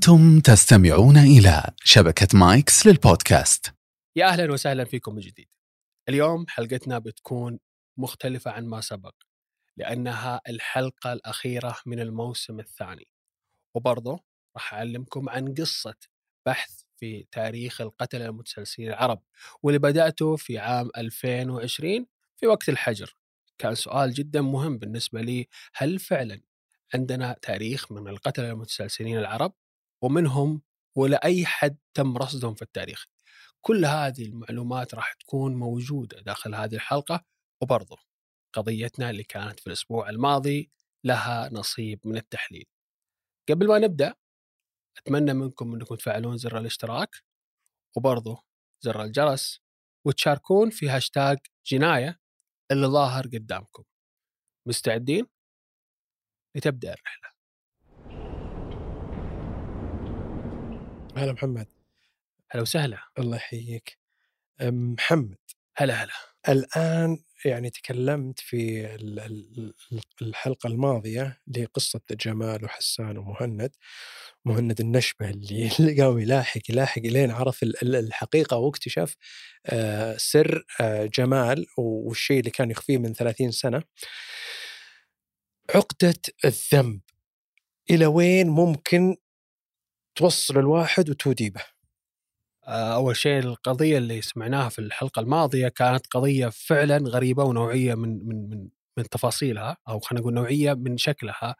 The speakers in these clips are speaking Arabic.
أنتم تستمعون إلى شبكة مايكس للبودكاست يا أهلا وسهلا فيكم من جديد. اليوم حلقتنا بتكون مختلفة عن ما سبق لأنها الحلقة الأخيرة من الموسم الثاني. وبرضه راح أعلمكم عن قصة بحث في تاريخ القتلة المتسلسلين العرب واللي بدأته في عام 2020 في وقت الحجر. كان سؤال جدا مهم بالنسبة لي هل فعلا عندنا تاريخ من القتلة المتسلسلين العرب ومنهم ولا أي حد تم رصدهم في التاريخ. كل هذه المعلومات راح تكون موجودة داخل هذه الحلقة وبرضه قضيتنا اللي كانت في الأسبوع الماضي لها نصيب من التحليل قبل ما نبدأ أتمنى منكم أنكم تفعلون زر الاشتراك وبرضه زر الجرس وتشاركون في هاشتاج جناية اللي ظاهر قدامكم مستعدين؟ لتبدأ الرحلة هلا محمد. هلا وسهلا. الله يحييك. محمد. هلا هلا. الآن يعني تكلمت في ال- ال- ال- الحلقة الماضية لقصة جمال وحسان ومهند. مهند النشبة اللي اللي قام يلاحق يلاحق لين عرف ال- ال- الحقيقة واكتشف آه، سر آه، جمال والشيء اللي كان يخفيه من 30 سنة. عقدة الذنب. إلى وين ممكن توصل الواحد وتودي به. آه، أول شيء القضية اللي سمعناها في الحلقة الماضية كانت قضية فعلا غريبة ونوعية من من من من تفاصيلها أو خلينا نقول نوعية من شكلها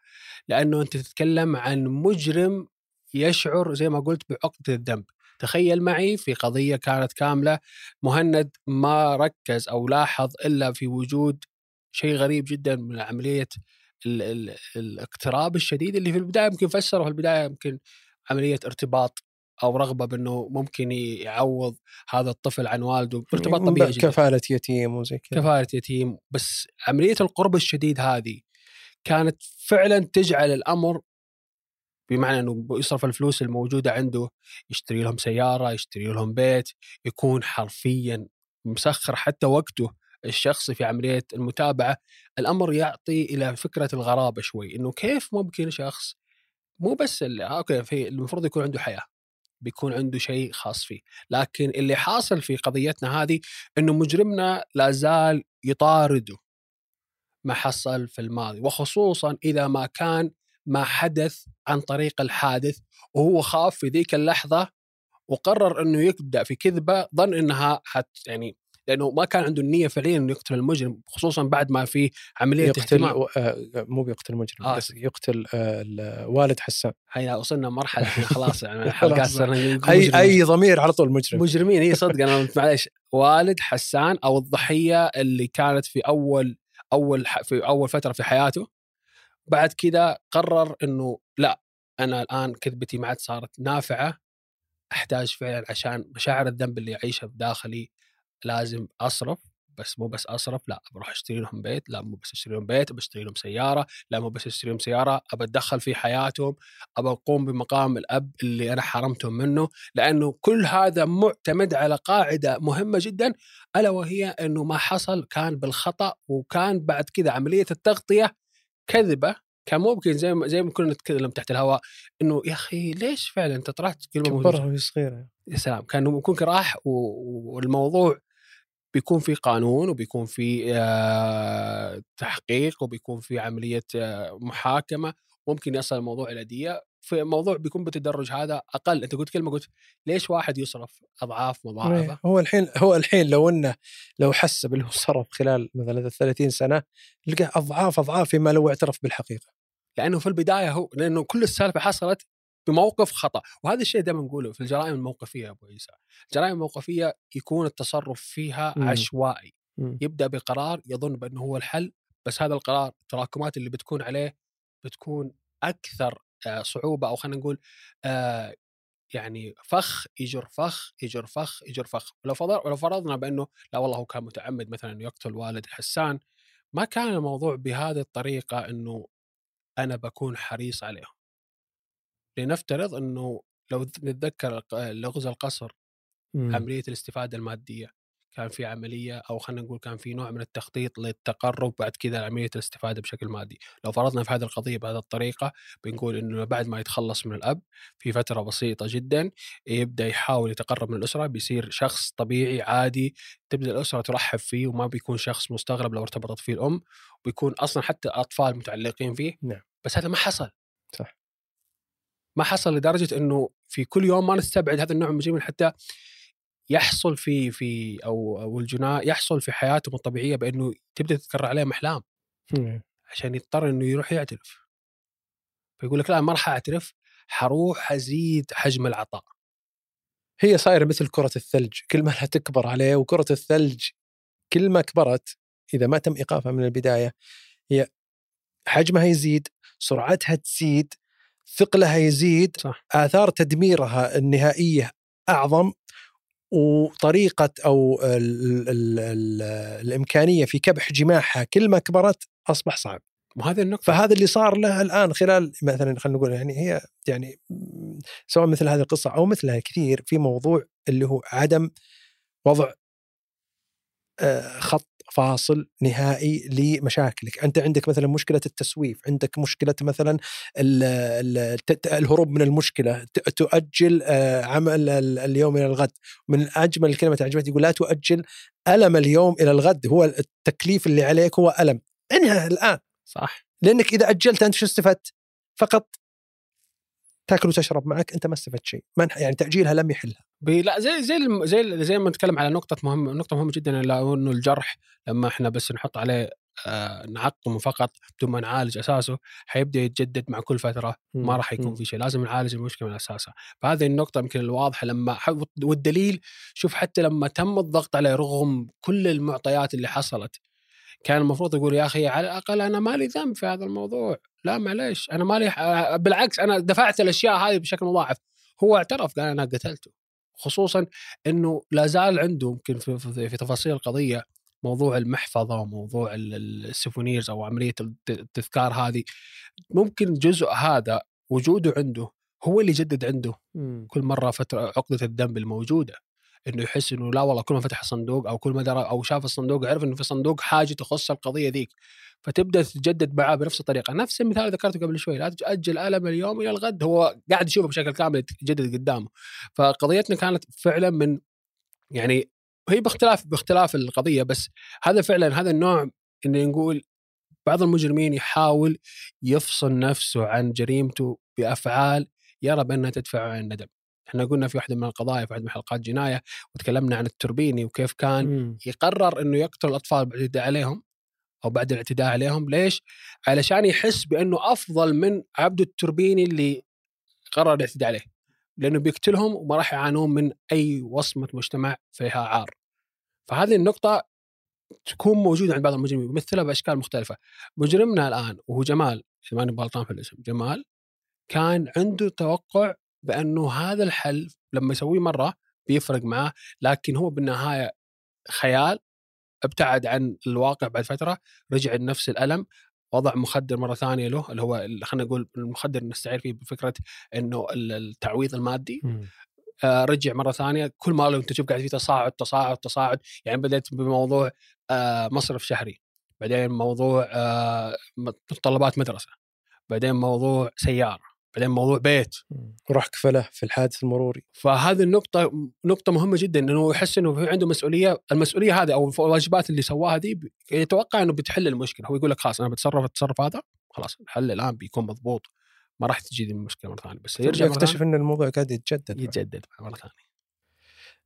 لأنه أنت تتكلم عن مجرم يشعر زي ما قلت بعقدة الذنب. تخيل معي في قضية كانت كاملة مهند ما ركز أو لاحظ إلا في وجود شيء غريب جدا من ال الاقتراب الشديد اللي في البداية يمكن فسره في البداية يمكن عملية ارتباط أو رغبة بأنه ممكن يعوض هذا الطفل عن والده ارتباط طبيعي جدا. كفالة يتيم وزي كذا. كفالة يتيم. بس عملية القرب الشديد هذه كانت فعلا تجعل الأمر بمعنى أنه يصرف الفلوس الموجودة عنده يشتري لهم سيارة يشتري لهم بيت يكون حرفيا مسخر حتى وقته الشخصي في عملية المتابعة. الأمر يعطي إلى فكرة الغرابة شوي أنه كيف ممكن شخص مو بس اللي أوكي في المفروض يكون عنده حياة بيكون عنده شيء خاص فيه لكن اللي حاصل في قضيتنا هذه إنه مجرمنا لا زال يطارده ما حصل في الماضي وخصوصا إذا ما كان ما حدث عن طريق الحادث وهو خاف في ذيك اللحظة وقرر إنه يبدأ في كذبة ظن إنها حت يعني لأنه ما كان عنده النية فعليا إنه يقتل المجرم خصوصا بعد ما في عملية يقتل اهتمام آه، مو بيقتل مجرم آه. بس يقتل آه، ال- والد حسان هيا وصلنا مرحلة خلاص يعني. صرنا نقول اي. أي ضمير على طول مجرم مجرمين إي صدق أنا معليش والد حسان أو الضحية اللي كانت في أول أول ح- في أول فترة في حياته بعد كذا قرر إنه لا أنا الآن كذبتي ما عاد صارت نافعة أحتاج فعلا عشان مشاعر الذنب اللي يعيشها بداخلي لازم أصرف بس مو بس أصرف لا بروح أشتري لهم بيت لا مو بس أشتري لهم بيت بشتري لهم سيارة لا مو بس أشتري لهم سيارة أبى أتدخل في حياتهم أبى أقوم بمقام الأب اللي أنا حرمتهم منه لأنه كل هذا معتمد على قاعدة مهمة جدا ألا وهي إنه ما حصل كان بالخطأ وكان بعد كذا عملية التغطية كذبة كان ممكن زي ما زي ما كنا نتكلم تحت الهواء إنه يا أخي ليش فعلا أنت طلعت كلمة؟ كبرها وهي صغيره يا سلام كان ممكن راح والموضوع بيكون في قانون وبيكون في تحقيق وبيكون في عملية محاكمة. ممكن يصل الموضوع إلى ديه في موضوع بيكون بالتدرج هذا أقل. أنت قلت كلمة قلت ليش واحد يصرف أضعاف مضاعفة؟ هو الحين هو الحين لو إنه لو حسب اللي هو صرف خلال مثلا 30 سنة لقى أضعاف أضعاف فيما لو اعترف بالحقيقة. لأنه في البداية هو لأنه كل السالفة حصلت بموقف خطأ. وهذا الشيء دائما نقوله في الجرائم الموقفية يا أبو عيسى الجرائم الموقفية يكون التصرف فيها مم. عشوائي. مم. يبدأ بقرار يظن بأنه هو الحل بس هذا القرار التراكمات اللي بتكون عليه بتكون أكثر آه، صعوبة أو خلينا نقول آه، يعني فخ يجر فخ يجر فخ يجر فخ. ولو ولو فرضنا بأنه لا والله هو كان متعمد مثلا أنه يقتل والد حسان ما كان الموضوع بهذه الطريقة أنه أنا بكون حريص عليهم. لنفترض إنه لو نتذكر لغز القصر مم. عملية الاستفادة المادية كان في عملية أو خلينا نقول كان في نوع من التخطيط للتقرب بعد كذا عملية الاستفادة بشكل مادي، لو فرضنا في هذه القضية بهذه الطريقة بنقول إنه بعد ما يتخلص من الأب في فترة بسيطة جدا يبدأ يحاول يتقرب من الأسرة بيصير شخص طبيعي عادي تبدأ الأسرة ترحب فيه وما بيكون شخص مستغرب لو ارتبطت فيه الأم وبيكون أصلا حتى اطفال متعلقين فيه نعم. بس هذا ما حصل صح. ما حصل لدرجة إنه في كل يوم ما نستبعد هذا النوع من المجرمين حتى يحصل في في أو أو الجناء يحصل في حياتهم الطبيعية بإنه تبدأ تتكرر عليهم أحلام. مم. عشان يضطر إنه يروح يعترف. فيقول لك لا ما راح أعترف حروح أزيد حجم العطاء. هي صايرة مثل كرة الثلج. كل ما لها تكبر عليه وكرة الثلج كل ما كبرت إذا ما تم إيقافها من البداية هي حجمها يزيد سرعتها تزيد ثقلها يزيد صح. آثار تدميرها النهائية أعظم وطريقة أو ال ال ال الإمكانية في كبح جماحها كل ما كبرت أصبح صعب. وهذه النقطة. فهذا اللي صار له الآن خلال مثلا خلينا نقول يعني هي يعني سواء مثل هذه القصة أو مثلها كثير في موضوع اللي هو عدم وضع آه، خط فاصل نهائي لمشاكلك، أنت عندك مثلا مشكلة التسويف، عندك مشكلة مثلا الهروب من المشكلة، تؤجل آه، عمل ال- اليوم إلى الغد، من أجمل الكلمة عجبتني يقول لا تؤجل ألم اليوم إلى الغد، هو التكليف اللي عليك هو ألم، انهى الآن. صح. لأنك إذا أجلت أنت شو استفدت؟ فقط. تاكل وتشرب معك أنت ما استفدت شيء، ما يعني تأجيلها لم يحلها. لا زي زي زي زي ما نتكلم على نقطة مهمة نقطة مهمة جدا هو إنه الجرح لما إحنا بس نحط عليه آه نعقمه فقط بدون ما نعالج أساسه حيبدأ يتجدد مع كل فترة ما راح يكون في شيء. لازم نعالج المشكلة من أساسها. فهذه النقطة يمكن الواضحة لما والدليل شوف حتى لما تم الضغط عليه رغم كل المعطيات اللي حصلت كان المفروض يقول يا أخي على الأقل أنا مالي ذنب في هذا الموضوع. لا معليش أنا مالي بالعكس أنا دفعت الأشياء هذه بشكل مضاعف. هو اعترف قال أنا قتلته خصوصا إنه لا زال عنده يمكن في, في, في تفاصيل القضية موضوع المحفظة وموضوع ال- ال- السوفنيرز أو عملية الت- التذكار هذه. ممكن جزء هذا وجوده عنده هو اللي يجدد عنده كل مرة فترة عقدة الذنب الموجودة. إنه يحس إنه لا والله كل ما فتح الصندوق أو كل ما درى أو شاف الصندوق عرف إنه في صندوق حاجة تخص القضية ذيك. فتبدأ تتجدد معاه بنفس الطريقة نفس المثال اللي ذكرته قبل شوي لا تأجل ألم اليوم إلى الغد هو قاعد يشوفه بشكل كامل يتجدد قدامه فقضيتنا كانت فعلا من يعني هي باختلاف باختلاف القضية بس هذا فعلا هذا النوع اللي نقول بعض المجرمين يحاول يفصل نفسه عن جريمته بأفعال يرى بانها تدفع عن الندم. إحنا قلنا في واحدة من القضايا في واحدة من حلقات جناية وتكلمنا عن التربيني وكيف كان. يقرر إنه يقتل الأطفال بعد عليهم أو بعد الاعتداء عليهم ليش؟ علشان يحس بأنه أفضل من عبد التربيني اللي قرر الاعتداء عليه لأنه بيقتلهم وما راح يعانون من أي وصمة مجتمع فيها عار. فهذه النقطة تكون موجودة عند بعض المجرمين يمثلها بأشكال مختلفة. مجرمنا الآن وهو جمال إذا ماني غلطان في الاسم جمال كان عنده توقع بأنه هذا الحل لما يسويه مرة بيفرق معاه لكن هو بالنهاية خيال ابتعد عن الواقع بعد فترة رجع لنفس الألم وضع مخدر مرة ثانية له اللي هو خلينا نقول المخدر نستعير فيه بفكرة إنه ال- التعويض المادي. آه رجع مرة ثانية كل ما له أنت تشوف قاعد في تصاعد تصاعد تصاعد. يعني بدأت بموضوع آه مصرف شهري. بعدين موضوع آه متطلبات مدرسة. بعدين موضوع سيارة. بعدين موضوع بيت. وراح كفله في الحادث المروري. فهذه النقطة نقطة مهمة جدا إنه يحس إنه في عنده مسؤولية، المسؤولية هذه أو الواجبات اللي سواها دي يتوقع إنه بتحل المشكلة، هو يقول لك خلاص أنا بتصرف التصرف هذا خلاص الحل الآن بيكون مضبوط. ما راح تجي دي المشكلة مرة ثانية. بس يرجع يكتشف إن الموضوع قاعد يتجدد. يتجدد مرة ثانية.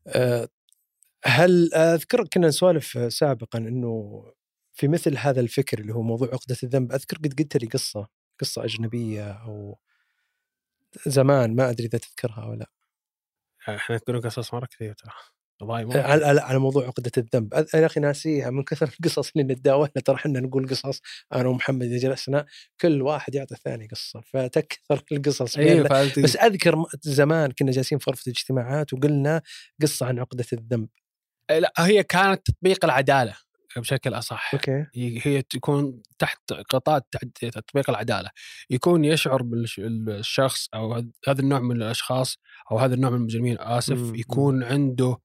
آه، هل اذكر كنا نسولف سابقا إنه في مثل هذا الفكر اللي هو موضوع عقدة الذنب. أذكر قد قلت لي قصة قصة أجنبية أو زمان ما أدري إذا تذكرها ولا إحنا نقول قصص مرة كثير ترى. مرة على, على- موضوع عقدة الذنب. يا أخي ناسيها. من كثر القصص اللي نتداولها ترى إحنا نقول قصص أنا ومحمد إذا جلسنا كل واحد يعطي الثاني قصة. فتكثر القصص. فأنت- بس أذكر زمان كنا جالسين في غرفة اجتماعات وقلنا قصة عن عقدة الذنب. لا هي كانت تطبيق العدالة. بشكل أصح. أوكي. هي تكون تحت قطاع تع- تطبيق العدالة. يكون يشعر بالشخص أو هذا- النوع من الأشخاص أو هذا النوع من المجرمين آسف مم، يكون عنده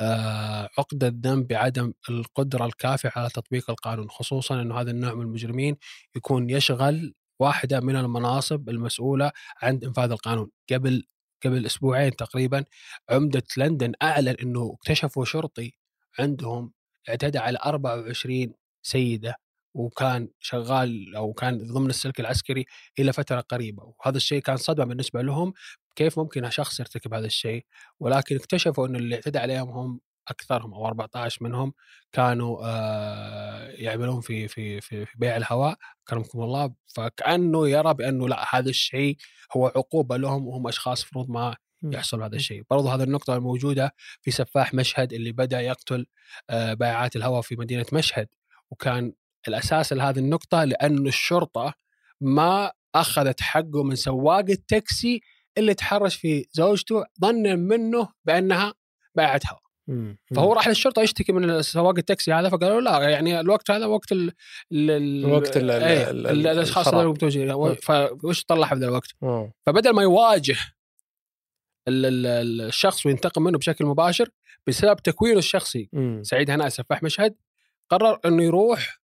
آه، عقدة الذنب بعدم القدرة الكافية على تطبيق القانون خصوصا أنه هذا النوع من المجرمين يكون يشغل واحدة من المناصب المسؤولة عن إنفاذ القانون. قبل قبل أسبوعين تقريبا عمدة لندن أعلن أنه اكتشفوا شرطي عندهم اعتدى على 24 سيدة وكان شغال أو كان ضمن السلك العسكري إلى فترة قريبة. وهذا الشيء كان صدمة بالنسبة لهم كيف ممكن شخص يرتكب هذا الشيء؟ ولكن اكتشفوا أن اللي اعتدى عليهم هم أكثرهم أو 14 منهم كانوا آه يعملون في في في, في بيع الهواء كرمكم الله. فكأنه يرى بانه لا هذا الشيء هو عقوبة لهم وهم أشخاص المفروض ما يحصل هذا الشيء. برضو هذه النقطة الموجودة في سفاح مشهد اللي بدأ يقتل آه بائعات الهواء في مدينة مشهد وكان الأساس لهذه النقطة لأن الشرطة ما أخذت حقه من سواق التاكسي اللي تحرش في زوجته ظنا منه بأنها بائعة هوى. فهو راح للشرطة يشتكي من سواق التاكسي هذا فقالوا لا يعني الوقت هذا وقت ال ال وقت ال الاشخاص اللي وش طلع في ذا الوقت؟ فبدل ما يواجه الشخص وينتقم منه بشكل مباشر بسبب تكوينه الشخصي مم. سعيد هناء سفاح مشهد قرر إنه يروح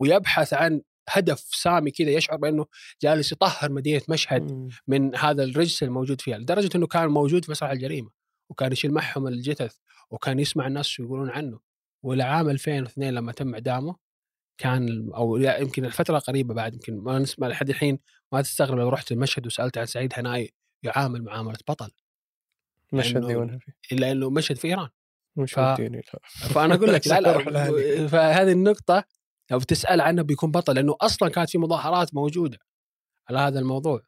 ويبحث عن هدف سامي كذا يشعر بأنه جالس يطهر مدينة مشهد مم. من هذا الرجس الموجود فيها لدرجة إنه كان موجود في مسرح الجريمة وكان يشيل معهم الجثث وكان يسمع الناس يقولون عنه ولعام 2002 لما تم إعدامه كان أو يمكن الفترة قريبة بعد يمكن ما نسمع لحد الحين ما تستغرب لو رحت المشهد وسألت عن سعيد هنائي يعامل معاملة بطل مشهد لأنه- دي وين فيه؟ الا انه مشهد في إيران مش ف-. فأنا أقول لك لا. لا فهذه النقطة لو تسأل عنه بيكون بطل لأنه أصلا كانت في مظاهرات موجودة على هذا الموضوع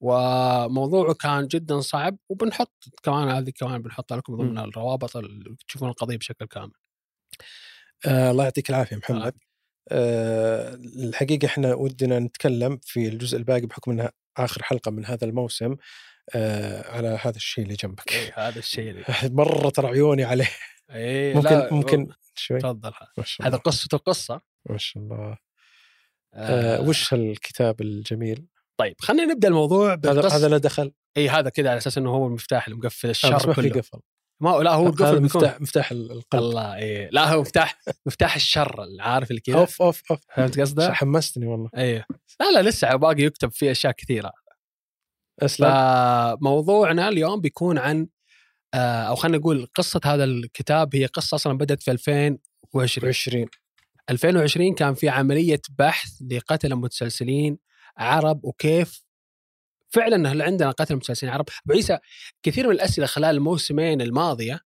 وموضوعه كان جدا صعب وبنحط كمان هذه كمان بنحطها لكم ضمن. الروابط اللي تشوفون القضية بشكل كامل آه الله يعطيك العافية محمد آه الحقيقة إحنا ودنا نتكلم في الجزء الباقي بحكم إنها آخر حلقة من هذا الموسم آه على هذا الشيء اللي جنبك. إيه هذا الشيء اللي مرة ترى عيوني عليه. إيه ممكن لا، ممكن شوي. تفضل. هذا قصته قصة ما شاء الله. آه وش هالكتاب الجميل؟ طيب خلينا نبدأ الموضوع هذا بالقصة. هذا له دخل. إي هذا كذا على أساس إنه هو المفتاح اللي مقفل آه الشر كله. قفل. ما لا هو هذا القفل مفتاح مفتاح القلب. الله إيه لا هو مفتاح مفتاح الشر اللي عارف اللي كذا؟ أوف أوف أوف. فهمت قصده؟ حمستني والله. إيه لا لا لسه باقي يكتب فيه أشياء كثيرة. فموضوعنا اليوم بيكون عن آه، أو خلينا نقول قصة هذا الكتاب هي قصة أصلا بدأت في 2020 20 2020 كان في عملية بحث لقتله متسلسلين عرب وكيف فعلا هل عندنا قتل متسلسلين عرب؟ أبو عيسى كثير من الأسئلة خلال الموسمين الماضية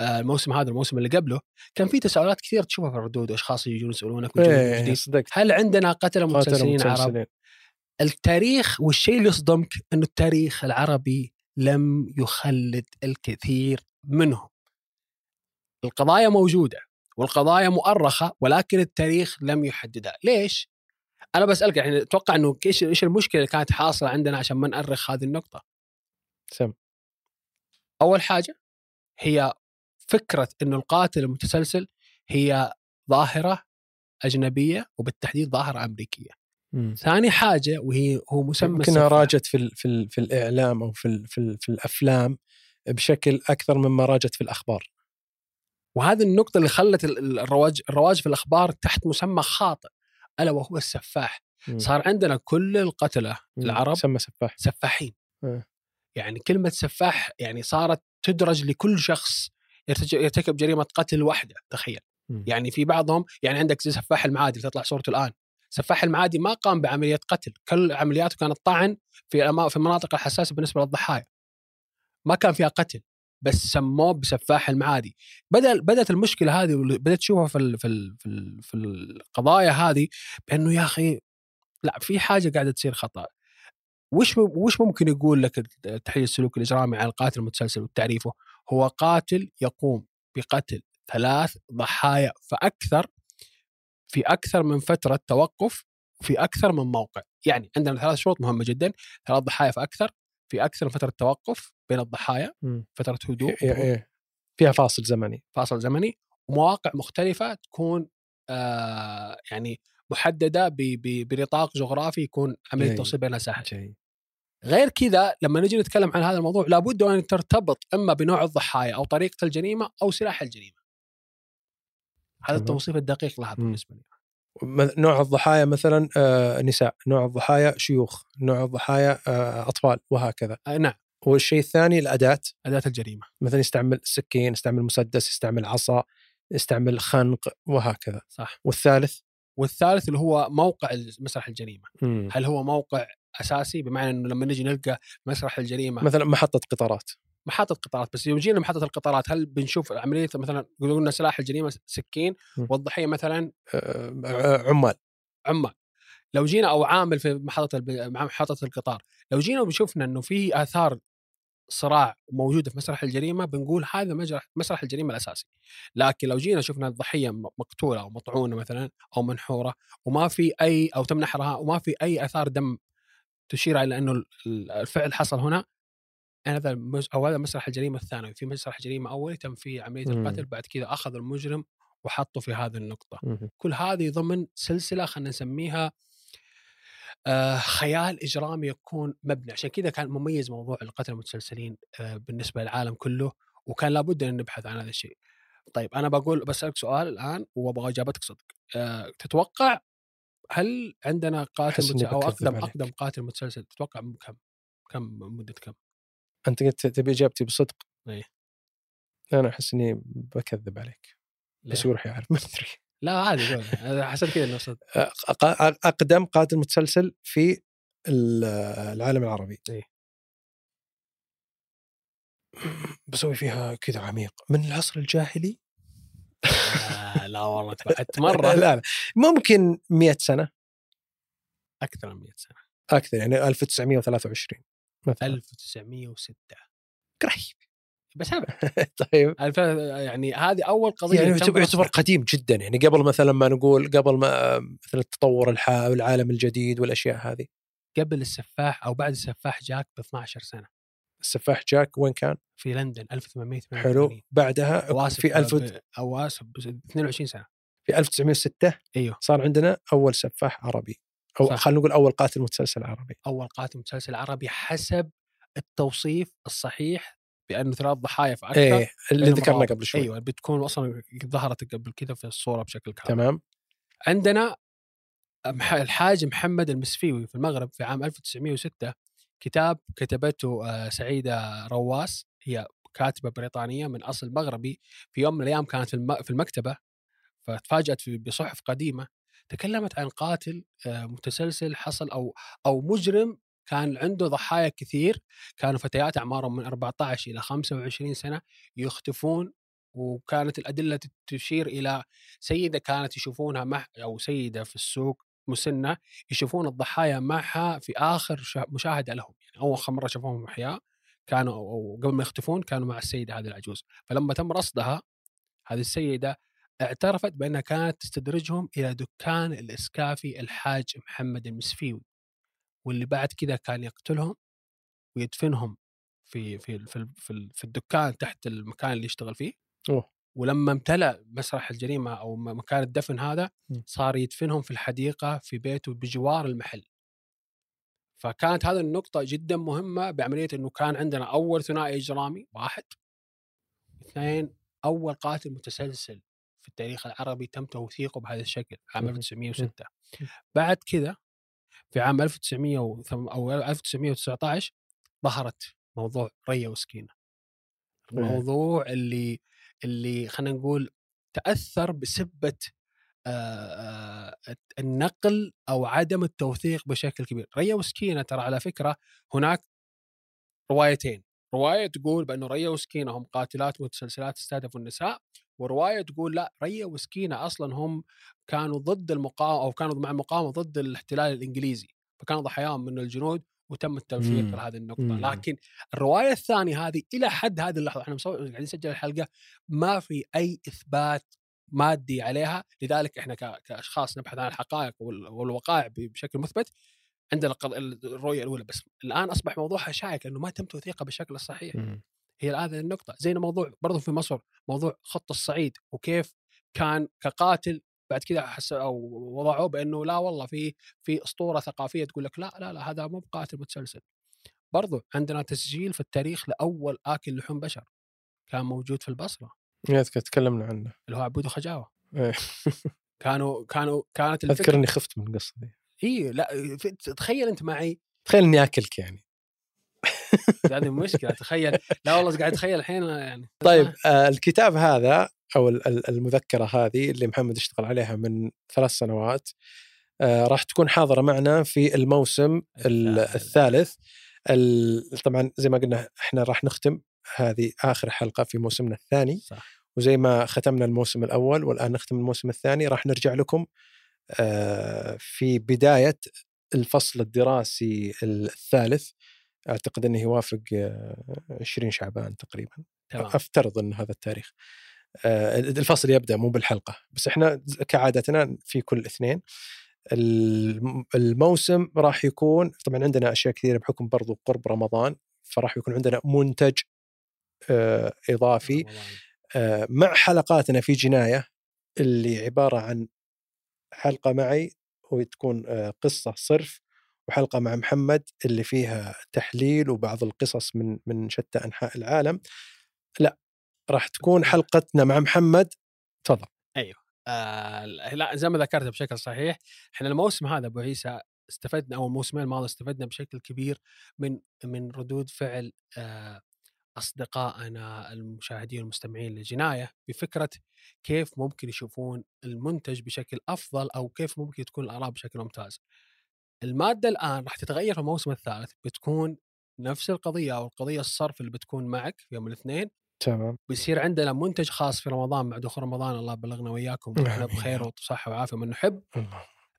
آه، الموسم هذا الموسم اللي قبله كان في تساؤلات كثير تشوفها في الردود واشخاص يجون يسألونك إيه صدقت. هل عندنا قتله قاتل متسلسلين عرب؟ متسلسلين التاريخ والشيء اللي يصدمك إنه التاريخ العربي لم يخلد الكثير منهم. القضايا موجودة والقضايا مؤرخة ولكن التاريخ لم يحددها، ليش؟ أنا بسألك يعني أتوقع إنه إيش إيش المشكلة اللي كانت حاصلة عندنا عشان ما نأرخ هذه النقطة؟ سم أول حاجة هي فكرة إنه القاتل المتسلسل هي ظاهرة أجنبية وبالتحديد ظاهرة أمريكية. مم. ثاني حاجة وهي هو مسمى يمكنها. راجت في ال في ال في الإعلام أو في ال في, ال في الأفلام بشكل أكثر مما راجت في الأخبار وهذه النقطة اللي خلت ال- ال- الرواج الرواج في الأخبار تحت مسمى خاطئ ألا وهو السفاح مم. صار عندنا كل القتلة مم. العرب سمى سفاح سفاحين إيه. يعني كلمة سفاح يعني صارت تدرج لكل شخص يرتكب جريمة قتل واحدة تخيل مم. يعني في بعضهم يعني عندك زي سفاح المعادي تطلع صورته الآن سفاح المعادي ما قام بعملية قتل كل عملياته كانت طعن في في المناطق الحساسة بالنسبة للضحايا. ما كان فيها قتل بس سموه بسفاح المعادي. بدا بدأت المشكلة هذه بدأت تشوفها في ال في ال في, ال في القضايا هذه بأنه يا أخي لا في حاجة قاعدة تصير خطأ. وش وش ممكن يقول لك التحليل السلوكي الإجرامي عن القاتل المتسلسل وتعريفه؟ هو قاتل يقوم بقتل ثلاث ضحايا فأكثر في أكثر من فترة توقف وفي أكثر من موقع، يعني عندنا ثلاث شروط مهمة جدا، ثلاث ضحايا فاكثر، في أكثر من فترة توقف بين الضحايا، مم. فترة هدوء إيه إيه. فيها فاصل زمني فاصل زمني ومواقع مختلفة تكون آه يعني ب- بنطاق جغرافي يكون عملية جيد. التوصيل بينها سهل غير كذا لما نجي نتكلم عن هذا الموضوع لابد أن ترتبط إما بنوع الضحايا أو طريقة الجريمة أو سلاح الجريمة. هذا. التوصيف الدقيق لها مم. بالنسبة لي. نوع الضحايا مثلا آه، نساء نوع الضحايا شيوخ نوع الضحايا آه، أطفال وهكذا آه نعم والشيء الثاني الأداة أداة الجريمة. مثلا يستعمل سكين يستعمل مسدس يستعمل عصا يستعمل خنق وهكذا صح. والثالث والثالث اللي هو موقع مسرح الجريمة. مم. هل هو موقع أساسي بمعنى إنه لما نجي نلقى مسرح الجريمة مثلا محطة قطارات محطة قطارات بس يوم جينا محطة القطارات هل بنشوف عملية مثلا قلنا سلاح الجريمة سكين م. والضحية مثلا آه، عمال عمال لو جينا أو عامل في. مع محطة القطار لو جينا وشفنا إنه في آثار صراع موجودة في مسرح الجريمة بنقول هذا مجرح مسرح الجريمة الأساسي لكن لو جينا شفنا الضحية م- مقتولة أو مطعونة مثلا أو منحورة وما في أي أو تم نحرها وما في أي آثار دم تشير إلى إنه ال- ال- الفعل حصل هنا هذا المس- أو هذا مسرح الجريمة الثانوي في مسرح جريمة اولي تم فيه عملية. القتل بعد كذا اخذ المجرم وحطه في هذه النقطة. مم. كل هذه ضمن سلسلة خلينا نسميها آه خيال إجرامي يكون مبني. عشان كذا كان مميز موضوع القتل المتسلسلين آه بالنسبة للعالم كله وكان لابد أن نبحث عن هذا الشيء. طيب أنا بقول بسألك سؤال الآن وأبغى إجابتك صدق. آه تتوقع هل عندنا قاتل أحس إني متس... أو أقدم عليك. أقدم قاتل متسلسل؟ تتوقع كم؟ كم؟ مدة كم؟ أنت قلت تبي إجابتي بصدق؟ إيه. أنا أحس إني بكذب عليك. بس؟ يروح يعرف ما أدري. لا عادي حسيت كذا إنه صدق. أقدم قاتل متسلسل في ال- العالم العربي. إيه. بسوي فيها كذا عميق. من العصر الجاهلي؟ آه لا والله تبعدت مره لا لا. ممكن 100 سنة. أكثر من 100 سنة. أكثر يعني 1923 مثلا. 1906 قريب. بس هذا. طيب. الف- يعني هذه أول قضية يعني يعتبر. قديم جدا. يعني قبل مثلا ما نقول قبل ما مثلا التطور الحا والعالم الجديد والأشياء هذه. قبل السفاح أو بعد السفاح جاك ب 12 سنة. السفاح جاك وين كان؟ في لندن 1888 حلو. بعدها أواسف في 1000 ب- اواسف ب 22 سنة. في 1906 أيوه. صار عندنا أول سفاح عربي. أو. خلينا نقول أول قاتل متسلسل عربي أول قاتل متسلسل عربي حسب التوصيف الصحيح بانه ثلاث ضحايا فاكثر إيه اللي ذكرنا. قبل شوي أيوه بتكون أصلا ظهرت قبل كذا في الصورة بشكل كامل تمام عندنا الحاج محمد المسفيوي في المغرب في عام 1906 كتاب كتبته آه، سعيدة رواس هي كاتبة بريطانية من أصل مغربي في يوم من الأيام كانت في الم- في المكتبة فتفاجأت في- بصحف قديمة تكلمت عن قاتل آه، متسلسل حصل أو أو مجرم كان عنده ضحايا كثير كانوا فتيات أعمارهم من 14 إلى 25 سنة يختفون وكانت الأدلة تشير إلى سيدة كانت يشوفونها مع أو سيدة في السوق مسنة يشوفون الضحايا معها في آخر شا- مشاهدة لهم يعني أول مرة شافوهم أحياء كانوا أو قبل ما يختفون كانوا مع السيدة هذه العجوز. فلما تم رصدها هذه السيدة اعترفت بأنها كانت تستدرجهم إلى دكان الإسكافي الحاج محمد المسفيوي واللي بعد كذا كان يقتلهم ويدفنهم في في في في, في الدكان تحت المكان اللي يشتغل فيه أوه. ولما امتلأ مسرح الجريمة أو مكان الدفن هذا. صار يدفنهم في الحديقة في بيته بجوار المحل فكانت هذه النقطة جدا مهمة بعملية أنه كان عندنا أول ثنائي إجرامي واحد اثنين أول قاتل متسلسل في التاريخ العربي تم توثيقه بهذا الشكل عام مهم. 1906 بعد كذا في عام 1900 أو 1919 ظهرت موضوع ريا وسكينة. إيه. الموضوع اللي اللي خلينا نقول تأثر بسبة آه، آه، النقل أو عدم التوثيق بشكل كبير. ريا وسكينة ترى على فكرة هناك روايتين. رواية تقول بانه ريا وسكينة هم قاتلات متسلسلات استهدفوا النساء ورواية تقول لا ريا وسكينة أصلا هم كانوا ضد المقاومة أو كانوا مع المقاومة ضد الاحتلال الإنجليزي فكانوا ضحاياهم من الجنود وتم التوفيق مم. لهذه النقطة مم. لكن الرواية الثانية هذه إلى حد هذه اللحظة إحنا قاعدين نسجل الحلقة ما في أي إثبات مادي عليها لذلك إحنا ك- كأشخاص نبحث عن الحقائق وال- والوقائع بشكل مثبت عندنا الرؤية الأولى بس الآن أصبح موضوعها شائك لأنه ما تم توثيقها بالشكل الصحيح مم. هي هذه النقطة. زي موضوع برضو في مصر موضوع خط الصعيد وكيف كان كقاتل بعد كذا حس أو وضعوه بأنه لا والله في في أسطورة ثقافية تقول لك لا لا لا هذا مو بقاتل متسلسل. برضو عندنا تسجيل في التاريخ لأول آكل لحوم بشر كان موجود في البصرة. يذكر تكلمنا عنه. اللي هو عبود خجاوه إيه. كانوا كانوا كانت أذكر الفكرة إني خفت من القصة دي. اي لا تخيل أنت معي تخيل إني آكلك يعني. هذه مشكلة تخيل. لا والله قاعد أتخيل الحين يعني. طيب آه الكتاب هذا أو ال- ال- المذكرة هذه اللي محمد اشتغل عليها من ثلاث سنوات آه راح تكون حاضرة معنا في الموسم ال- الثالث. الثالث. ال- طبعا زي ما قلنا إحنا راح نختم هذه آخر حلقة في موسمنا الثاني. صح. وزي ما ختمنا الموسم الأول والآن نختم الموسم الثاني راح نرجع لكم آه، في بداية الفصل الدراسي الثالث. أعتقد إنه يوافق آه، 20 شعبان تقريبا. تمام. أفترض ان هذا التاريخ. آه، الفصل يبدأ مو بالحلقة بس إحنا كعادتنا في كل اثنين الم- الموسم راح يكون طبعا عندنا أشياء كثيرة بحكم برضو قرب رمضان فراح يكون عندنا منتج آه، إضافي. آه، مع حلقاتنا في جناية اللي عبارة عن حلقة معي وتكون آه، قصة صرف وحلقة مع محمد اللي فيها تحليل وبعض القصص من من شتى أنحاء العالم. لا راح تكون حلقتنا مع محمد. تفضل. آه لا زي ما ذكرت بشكل صحيح إحنا الموسم هذا أبو عيسى استفدنا أو الموسمين الماضي استفدنا بشكل كبير من من ردود فعل آه أصدقائنا المشاهدين والمستمعين للجناية بفكرة كيف ممكن يشوفون المنتج بشكل أفضل أو كيف ممكن تكون الآراء بشكل ممتاز. المادة الآن راح تتغير في الموسم الثالث بتكون نفس القضية أو القضية الصرف اللي بتكون معك في يوم الاثنين تمام بيصير عندنا منتج خاص في رمضان مع دخول رمضان الله بلغنا وإياكم آمين. بخير وصحة وعافية من نحب.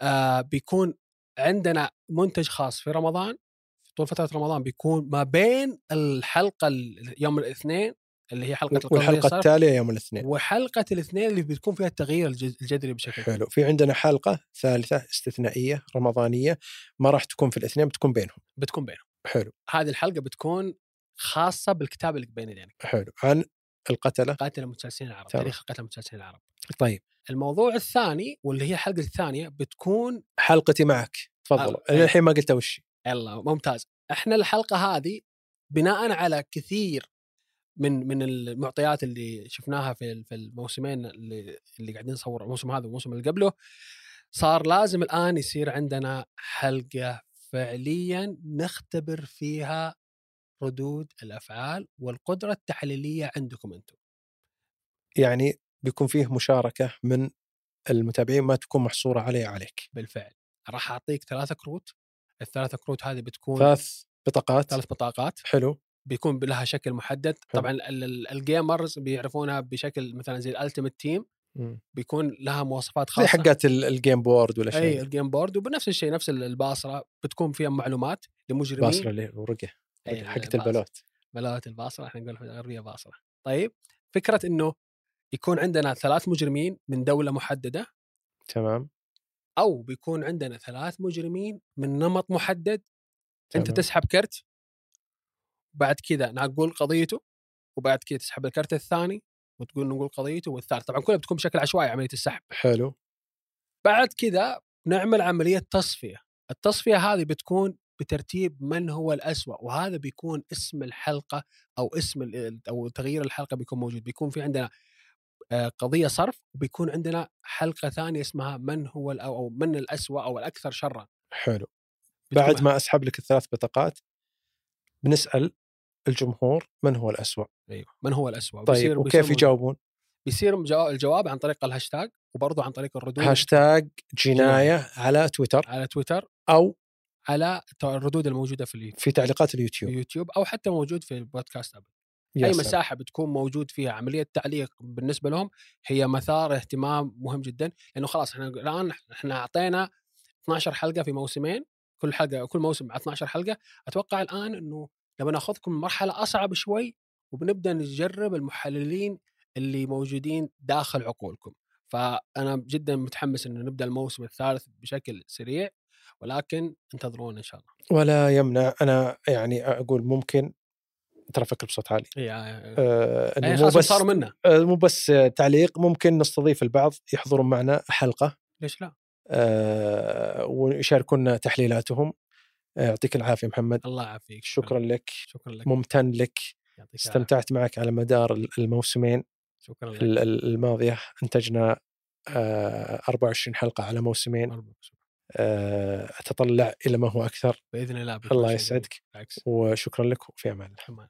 آه بيكون عندنا منتج خاص في رمضان طول فترة رمضان بيكون ما بين الحلقة ال- يوم الاثنين اللي هي حلقة والحلقة التالية يوم الاثنين. وحلقة الاثنين اللي بتكون فيها التغيير الج- الجذري بشكل. حلو. في عندنا حلقة ثالثة استثنائية رمضانية. ما راح تكون في الاثنين بتكون بينهم. بتكون بينهم. حلو. هذه الحلقة بتكون خاصة بالكتاب اللي بين يدينك حلو. عن القتلة. قاتل المتسلسلين العرب. تمام. تاريخ قتل المتسلسلين العرب. طيب. الموضوع الثاني واللي هي الحلقة الثانية بتكون حلقتي معك. تفضل. أنا الحين ما قلت وش يلا ممتاز. إحنا الحلقة هذه بناء على كثير من من المعطيات اللي شفناها في في الموسمين اللي اللي قاعدين نصور الموسم هذا والموسم اللي قبله صار لازم الآن يصير عندنا حلقة فعليا نختبر فيها ردود الأفعال والقدرة التحليلية عندكم أنتم. يعني بيكون فيه مشاركة من المتابعين ما تكون محصورة عليّ عليك. بالفعل. راح أعطيك ثلاثة كروت. الثلاثة كروت هذه بتكون ثلاث بطاقات. ثلاث بطاقات. حلو. بيكون لها شكل محدد. حلو. طبعا ال- ال- ال gamers بيعرفونها بشكل مثلا زي ال Ultimate Team. بيكون لها مواصفات زي خاصة. حقات ال- ال game board ولا أي شيء. ال game board وبنفس الشيء نفس ال- الباصرة بتكون فيها معلومات لمجرمين. باصرة اللي ورقة. حقت. البلوت بلاوات الباصرة إحنا نقول الغربية باصرة. طيب فكرة إنه يكون عندنا ثلاث مجرمين من دولة محددة تمام. أو بيكون عندنا ثلاث مجرمين من نمط محدد أنت تمام. تسحب كرت؟ بعد كذا نقول قضيته وبعد كذا تسحب الكرت الثاني وتقول نقول قضيته والثالث. طبعا كلها بتكون بشكل عشوائي عملية السحب. حلو. بعد كذا نعمل عملية تصفية. التصفية هذه بتكون بترتيب من هو الأسوأ وهذا بيكون اسم الحلقة أو اسم أو تغيير الحلقة بيكون موجود. بيكون في عندنا آه، قضية صرف وبيكون عندنا حلقة ثانية اسمها من هو أو من الأسوأ أو الأكثر شرا. حلو. بعد ما أسحب لك الثلاث بطاقات بنسأل الجمهور من هو الأسوأ؟ أيوه من هو الأسوأ؟ طيب بيصير- وكيف. يجاوبون؟ بيصير الجوا- الجواب عن طريق الهاشتاج وبرضه عن طريق الردود هاشتاج جناية على تويتر على تويتر أو على الردود الموجودة في اليوتيوب في تعليقات اليوتيوب. يوتيوب أو حتى موجود في البودكاست يا أي سلام. مساحة بتكون موجود فيها عملية تعليق بالنسبة لهم هي مثار اهتمام مهم جدا لأنه خلاص إحنا الآن إحنا أعطينا 12 حلقة في موسمين كل حلقة كل موسم مع 12 حلقة. أتوقع الآن إنه لما ناخذكم مرحله أصعب شوي وبنبدأ نجرب المحللين اللي موجودين داخل عقولكم. فأنا جدا متحمس إنه نبدأ الموسم الثالث بشكل سريع ولكن انتظرونا إن شاء الله. ولا يمنع. أنا يعني أقول ممكن ترى فكر بصوت عالي. هي آه أي مو بس صاروا منا. آه مو بس تعليق ممكن نستضيف البعض يحضرون معنا حلقة. ليش لا؟ آه ويشاركونا تحليلاتهم. يعطيك العافية محمد. الله يعافيك شكرا لك شكرا لك. ممتن لك. استمتعت معك على مدار الموسمين. شكرا لك. ال- ال- الماضية أنتجنا آه، 24 حلقة على موسمين. أربع. آه، أتطلع إلى ما هو أكثر. بإذن الله الله يسعدك. بالعكس. وشكرا لك وفي أمان الله.